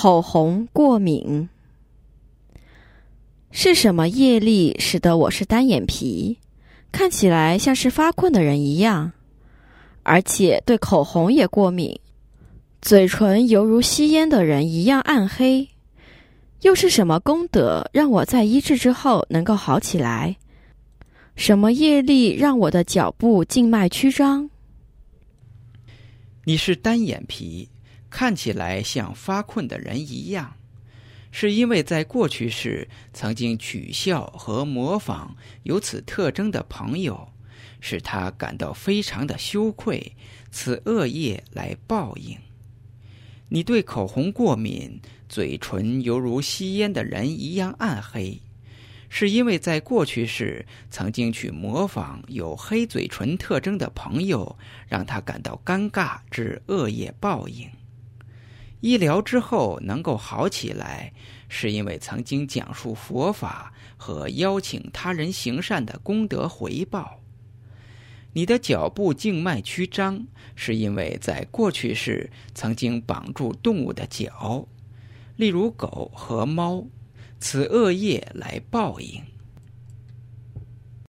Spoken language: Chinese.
口红过敏是什么业力使得我是单眼皮，看起来像是发困的人一样，而且对口红也过敏，嘴唇犹如吸烟的人一样暗黑？又是什么功德让我在医治之后能够好起来？什么业力让我的脚部静脉曲张？你是单眼皮。看起来像发困的人一样，是因为在过去时曾经取笑和模仿有此特征的朋友，使他感到非常的羞愧，此恶业来报应。你对口红过敏，嘴唇犹如吸烟的人一样暗黑，是因为在过去时曾经去模仿有黑嘴唇特征的朋友，让他感到尴尬，致恶业报应。医疗之后能够好起来，是因为曾经讲述佛法和邀请他人行善的功德回报。你的脚部静脉曲张，是因为在过去世曾经绑住动物的脚，例如狗和猫，此恶业来报应。